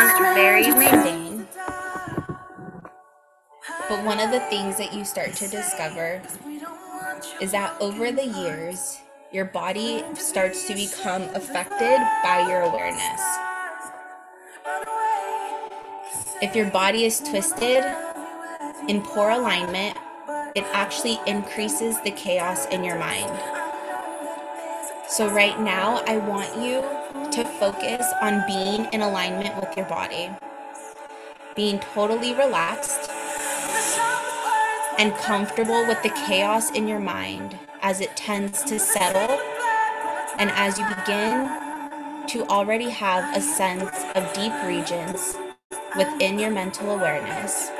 Okay. This may sound very mundane, but one of the things that you start to discover is that over the years, your body starts to become affected by your awareness. If your body is twisted in poor alignment, it actually increases the chaos in your mind. So, right now, I want you to focus on being in alignment with your body, being totally relaxed and comfortable with the chaos in your mind as it tends to settle and as you begin to already have a sense of deep regions within your mental awareness.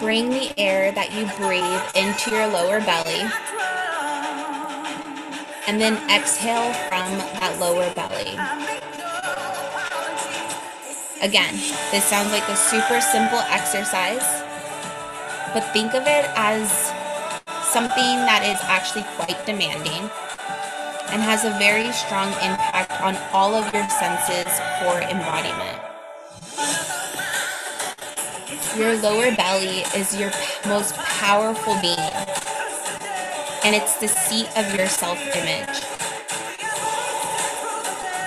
Bring the air that you breathe into your lower belly and then exhale from that lower belly. Again, this sounds like a super simple exercise, but think of it as something that is actually quite demanding and has a very strong impact on all of your senses for embodiment. Your lower belly is your most powerful being, and it's the seat of your self image.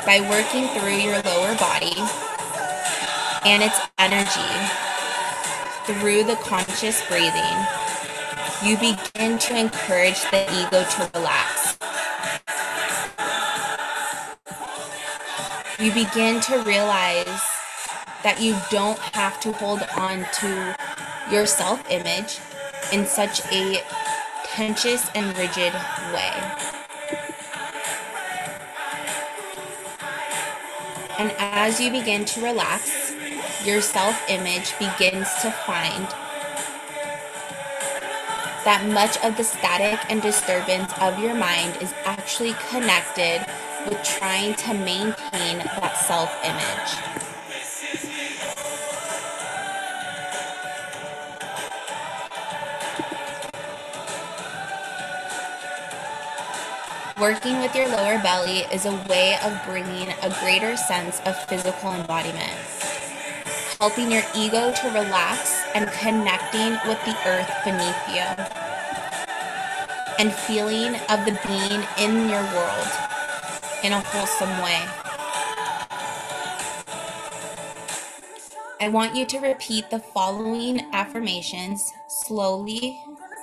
By working through your lower body, and its energy through the conscious breathing, you begin to encourage the ego to relax. You begin to realize that you don't have to hold on to your self image in such a and rigid way. And as you begin to relax, your self image begins to find that much of the static and disturbance of your mind is actually connected with trying to maintain that self image. Working with your lower belly is a way of bringing a greater sense of physical embodiment helping your ego to relax and connecting with the earth beneath you, and feeling of the being in your world in a wholesome way. I want you to repeat the following affirmations slowly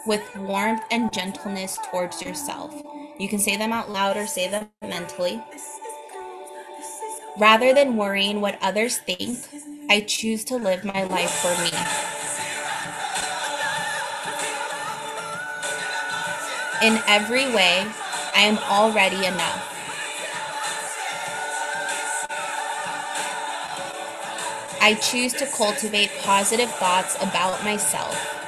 with warmth and gentleness towards yourself. You can say them out loud or say them mentally. Rather than worrying what others think, I choose to live my life for me. In every way, I am already enough. I choose to cultivate positive thoughts about myself.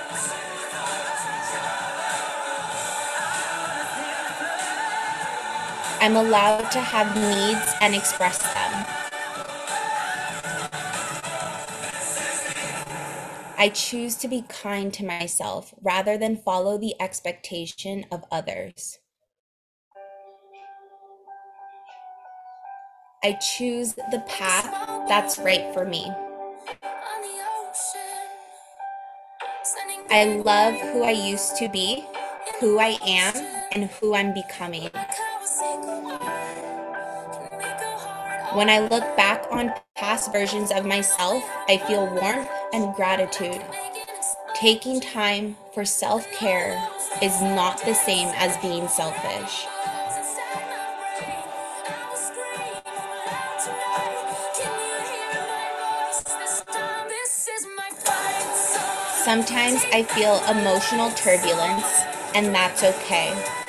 I'm allowed to have needs and express them. I choose to be kind to myself rather than follow the expectation of others. I choose the path that's right for me. I love who I used to be, who I am, and who I'm becoming. When I look back on past versions of myself, I feel warmth and gratitude. Taking time for self care is not the same as being selfish. Sometimes I feel emotional turbulence, and that's okay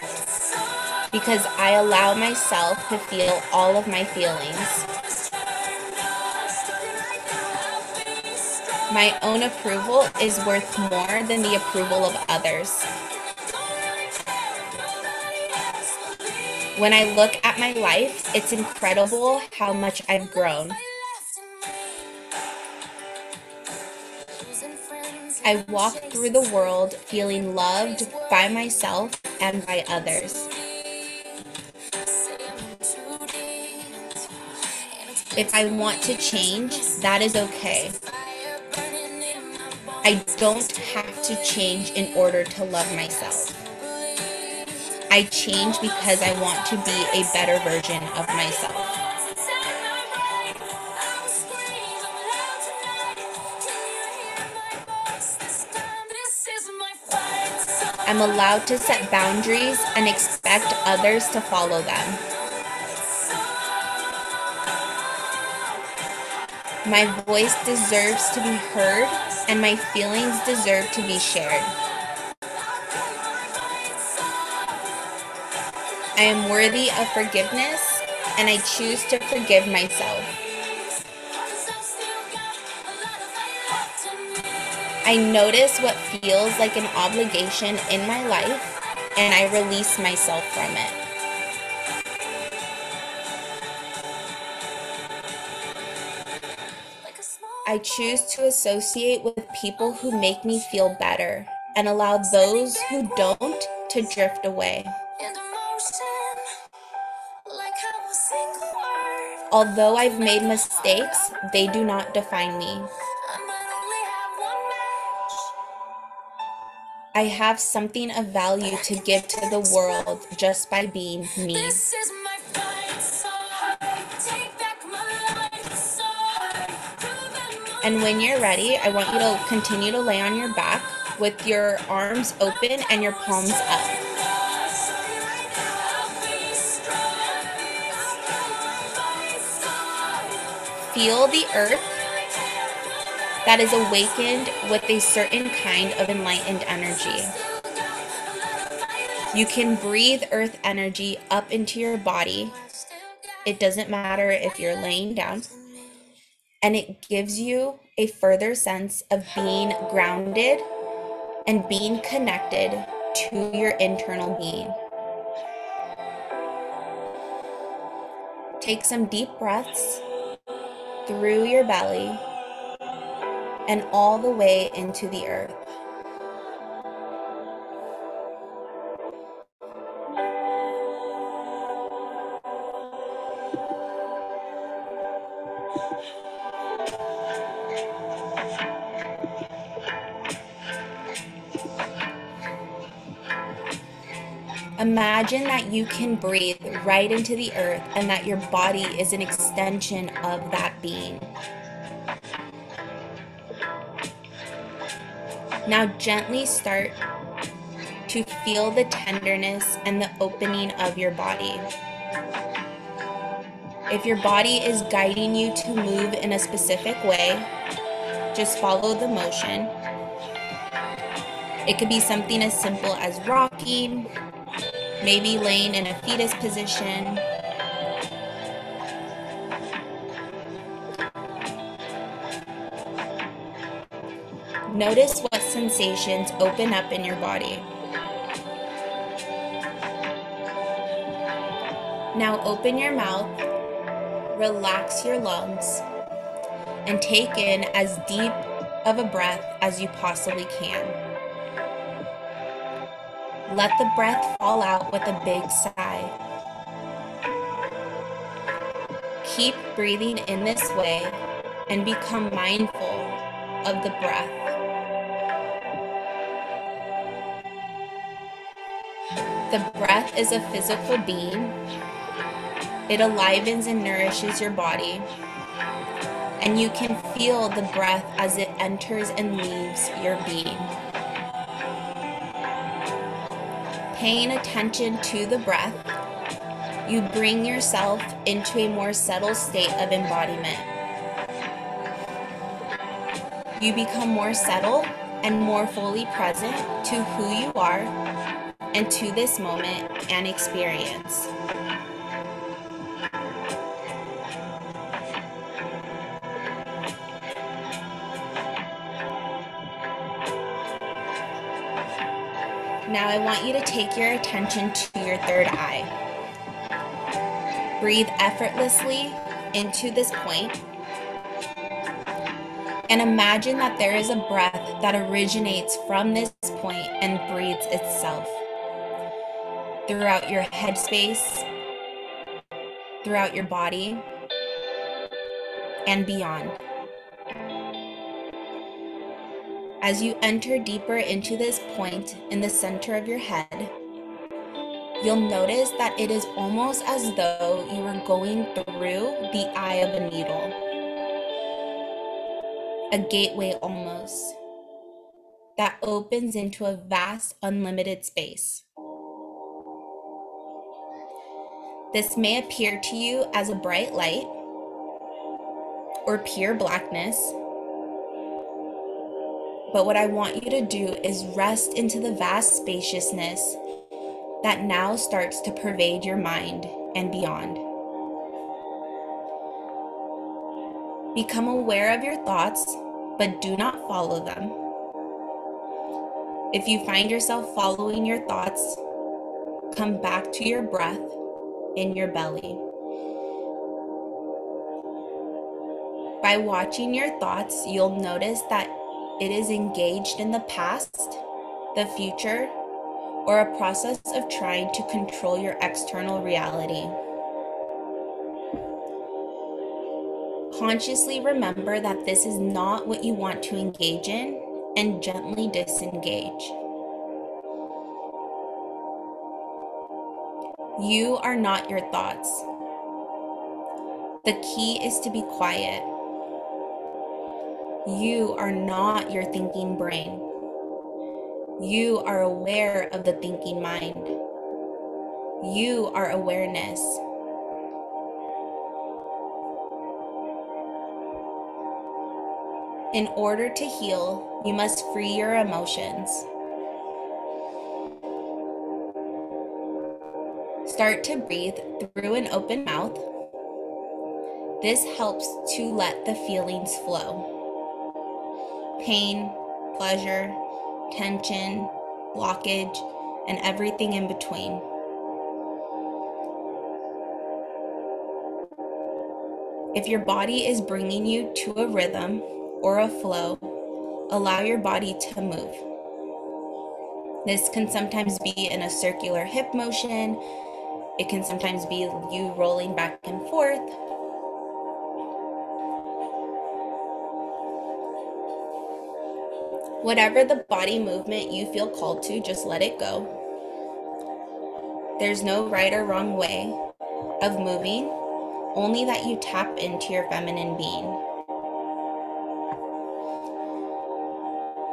because I allow myself to feel all of my feelings. My own approval is worth more than the approval of others. When I look at my life, it's incredible how much I've grown. I walk through the world feeling loved by myself and by others. If I want to change, that is okay. I don't have to change in order to love myself. I change because I want to be a better version of myself. I'm allowed to set boundaries and expect others to follow them. My voice deserves to be heard and my feelings deserve to be shared. I am worthy of forgiveness and I choose to forgive myself. I notice what feels like an obligation in my life and I release myself from it. I choose to associate with people who make me feel better and allow those who don't to drift away. Although I've made mistakes, they do not define me. I have something of value to give to the world just by being me. And when you're ready, I want you to continue to lay on your back with your arms open and your palms up. Feel the earth that is awakened with a certain kind of enlightened energy. You can breathe earth energy up into your body. It doesn't matter if you're laying down. And it gives you a further sense of being grounded and being connected to your internal being. Take some deep breaths through your belly and all the way into the earth. Imagine that you can breathe right into the earth and that your body is an extension of that being. Now gently start to feel the tenderness and the opening of your body. If your body is guiding you to move in a specific way, just follow the motion. It could be something as simple as rocking, maybe laying in a fetus position, Notice what sensations open up in your body. Now open your mouth, relax your lungs, and take in as deep of a breath as you possibly can. Let the breath fall out with a big sigh. Keep breathing in this way and become mindful of the breath. The breath is a physical being. It alivens and nourishes your body. And you can feel the breath as it enters and leaves your being. Paying attention to the breath, you bring yourself into a more settled state of embodiment. You become more settled and more fully present to who you are and to this moment and experience. Now I want you to take your attention to your third eye. Breathe effortlessly into this point and imagine that there is a breath that originates from this point and breathes itself throughout your headspace, throughout your body, and beyond. As you enter deeper into this point in the center of your head, you'll notice that it is almost as though you are going through the eye of a needle, a gateway almost, that opens into a vast, unlimited space. This may appear to you as a bright light or pure blackness but what I want you to do is rest into the vast spaciousness that now starts to pervade your mind and beyond. Become aware of your thoughts, but do not follow them. If you find yourself following your thoughts, come back to your breath in your belly. By watching your thoughts, you'll notice that it is engaged in the past, the future, or a process of trying to control your external reality. Consciously remember that this is not what you want to engage in and gently disengage. You are not your thoughts. The key is to be quiet you are not your thinking brain. You are aware of the thinking mind. You are awareness. In order to heal, you must free your emotions. Start to breathe through an open mouth. This helps to let the feelings flow pain, pleasure, tension, blockage, and everything in between. If your body is bringing you to a rhythm or a flow, allow your body to move. This can sometimes be in a circular hip motion. It can sometimes be you rolling back and forth. Whatever the body movement you feel called to, just let it go. There's no right or wrong way of moving, only that you tap into your feminine being.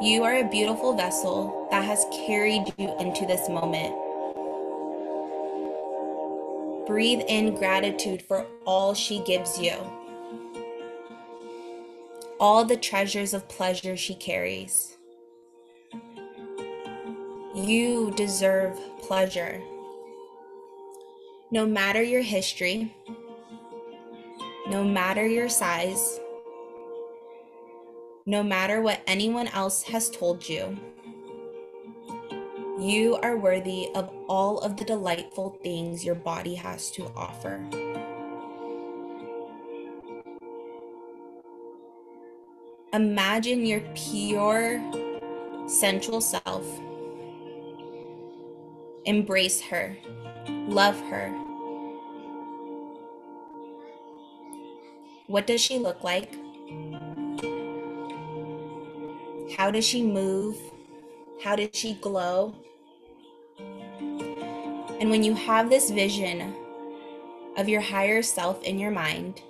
You are a beautiful vessel that has carried you into this moment. Breathe in gratitude for all she gives you, all the treasures of pleasure she carries. You deserve pleasure. No matter your history, no matter your size, no matter what anyone else has told you, you are worthy of all of the delightful things your body has to offer. Imagine your pure, sensual self Embrace her. Love her. What does she look like? How does she move? How does she glow? And when you have this vision of your higher self in your mind,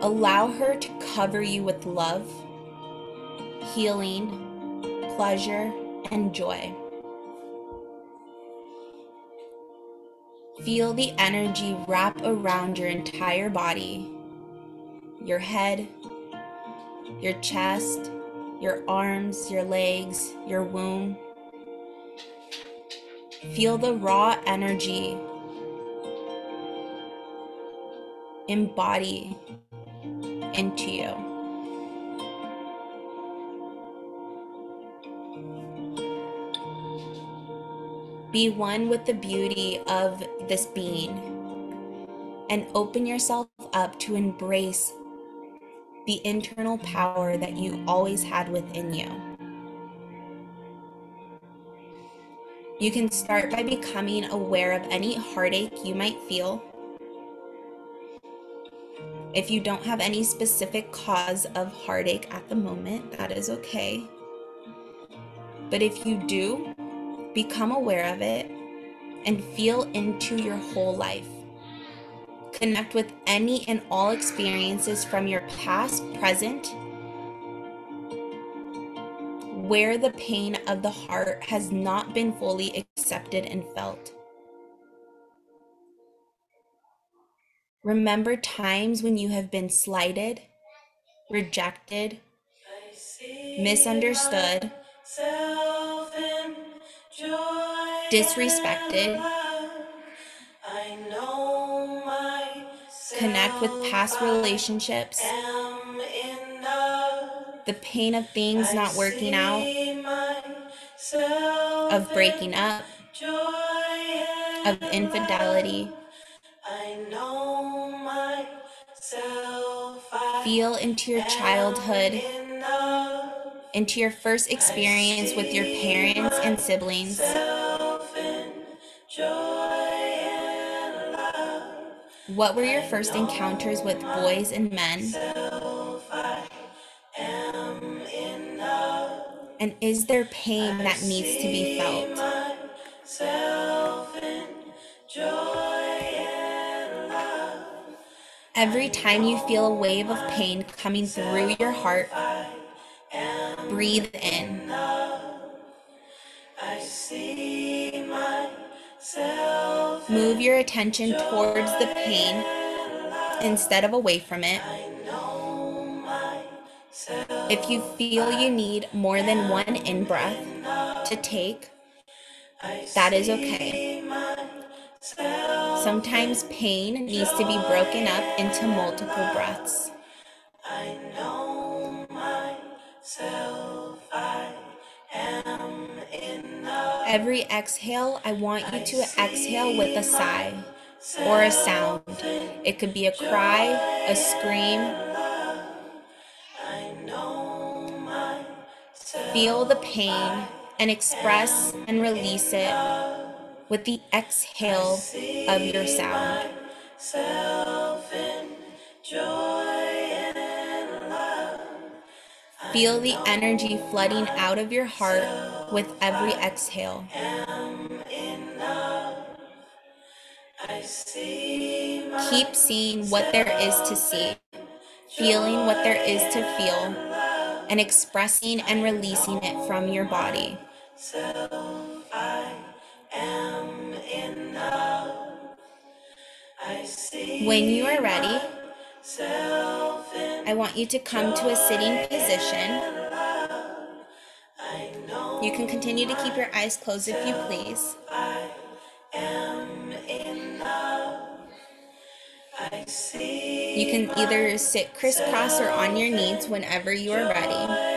allow her to cover you with love, healing, pleasure, and joy. Feel the energy wrap around your entire body your head, your chest, your arms, your legs, your womb. Feel the raw energy embody into you. Be one with the beauty of this being and open yourself up to embrace the internal power that you always had within you. You can start by becoming aware of any heartache you might feel. If you don't have any specific cause of heartache at the moment, that is okay. But if you do, become aware of it and feel into your whole life. Connect with any and all experiences from your past, present, where the pain of the heart has not been fully accepted and felt. Remember times when you have been slighted, rejected, misunderstood, disrespected. Connect with past relationships, the pain of things not working out, of breaking up, of infidelity. Feel into your childhood, into your first experience with your parents and siblings. What were your first encounters with boys and men? And is there pain that needs to be felt? Every time you feel a wave of pain coming through your heart, breathe in. Move your attention towards the pain instead of away from it. If you feel you need more than one in breath to take, that is okay. Sometimes pain needs to be broken up into multiple breaths. Every exhale, I want you to exhale with a sigh or a sound. It could be a cry, a scream. Feel the pain and express and release it with the exhale of your sound. Feel the energy flooding out of your heart with every exhale. Keep seeing what there is to see, feeling what there is to feel, and expressing and releasing it from your body. When you are ready, I want you to come to a sitting position. You can continue to keep your eyes closed if you please. You can either sit crisscross or on your knees whenever you are ready.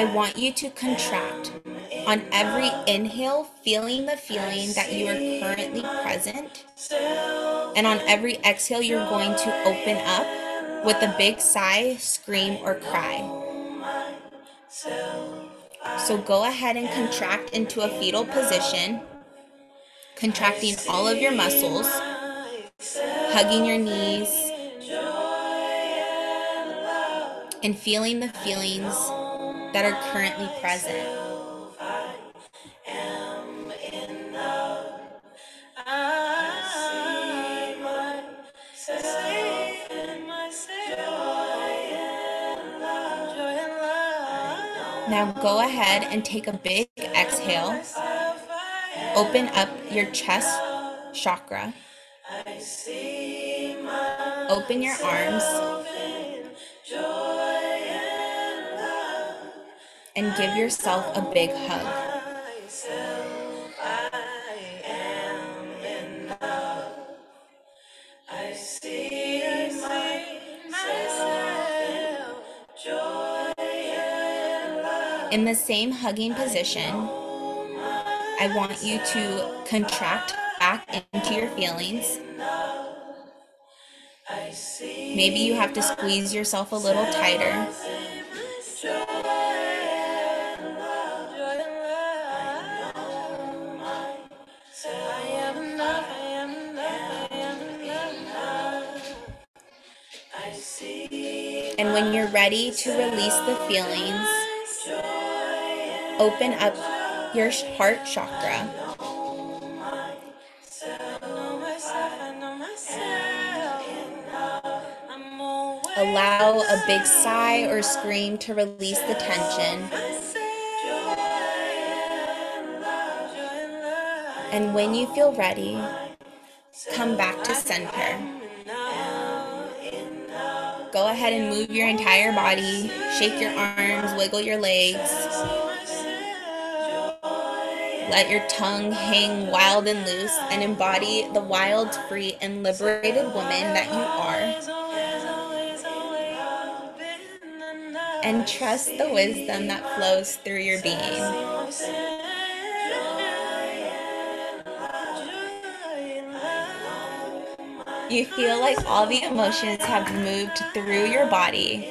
I want you to contract on every inhale, feeling the feeling that you are currently present. And on every exhale, you're going to open up with a big sigh, scream, or cry. So go ahead and contract into a fetal position, contracting all of your muscles, hugging your knees, and feeling the feelings that are currently present. Now go ahead and take a big exhale. Open up your chest chakra. Open your arms and give yourself a big hug. In the same hugging position, I want you to contract back into your feelings. Maybe you have to squeeze yourself a little tighter. And when you're ready to release the feelings, open up your heart chakra. Allow a big sigh or scream to release the tension. And when you feel ready, come back to center. Go ahead and move your entire body, shake your arms, wiggle your legs. Let your tongue hang wild and loose and embody the wild, free, and liberated woman that you are. And trust the wisdom that flows through your being. You feel like all the emotions have moved through your body.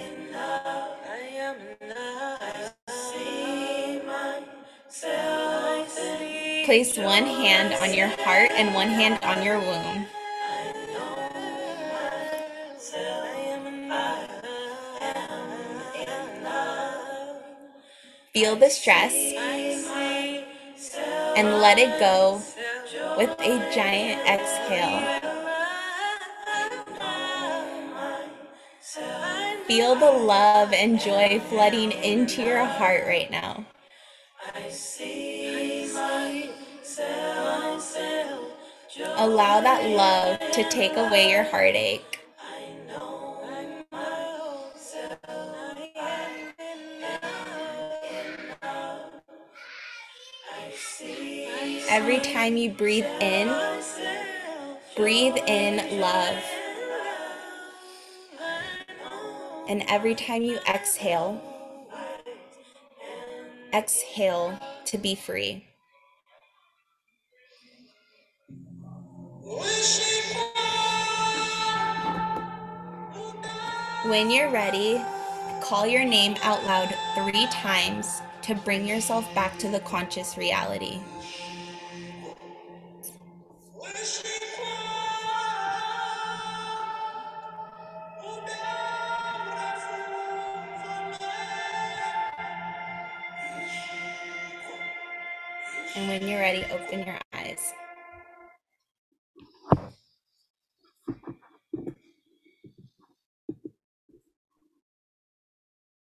Place one hand on your heart and one hand on your womb. Feel the stress and let it go with a giant exhale. Feel the love and joy flooding into your heart right now. Allow that love to take away your heartache. Every time you breathe in, breathe in love. And every time you exhale, exhale to be free. When you're ready, call your name out loud three times to bring yourself back to the conscious reality. Ready, open your.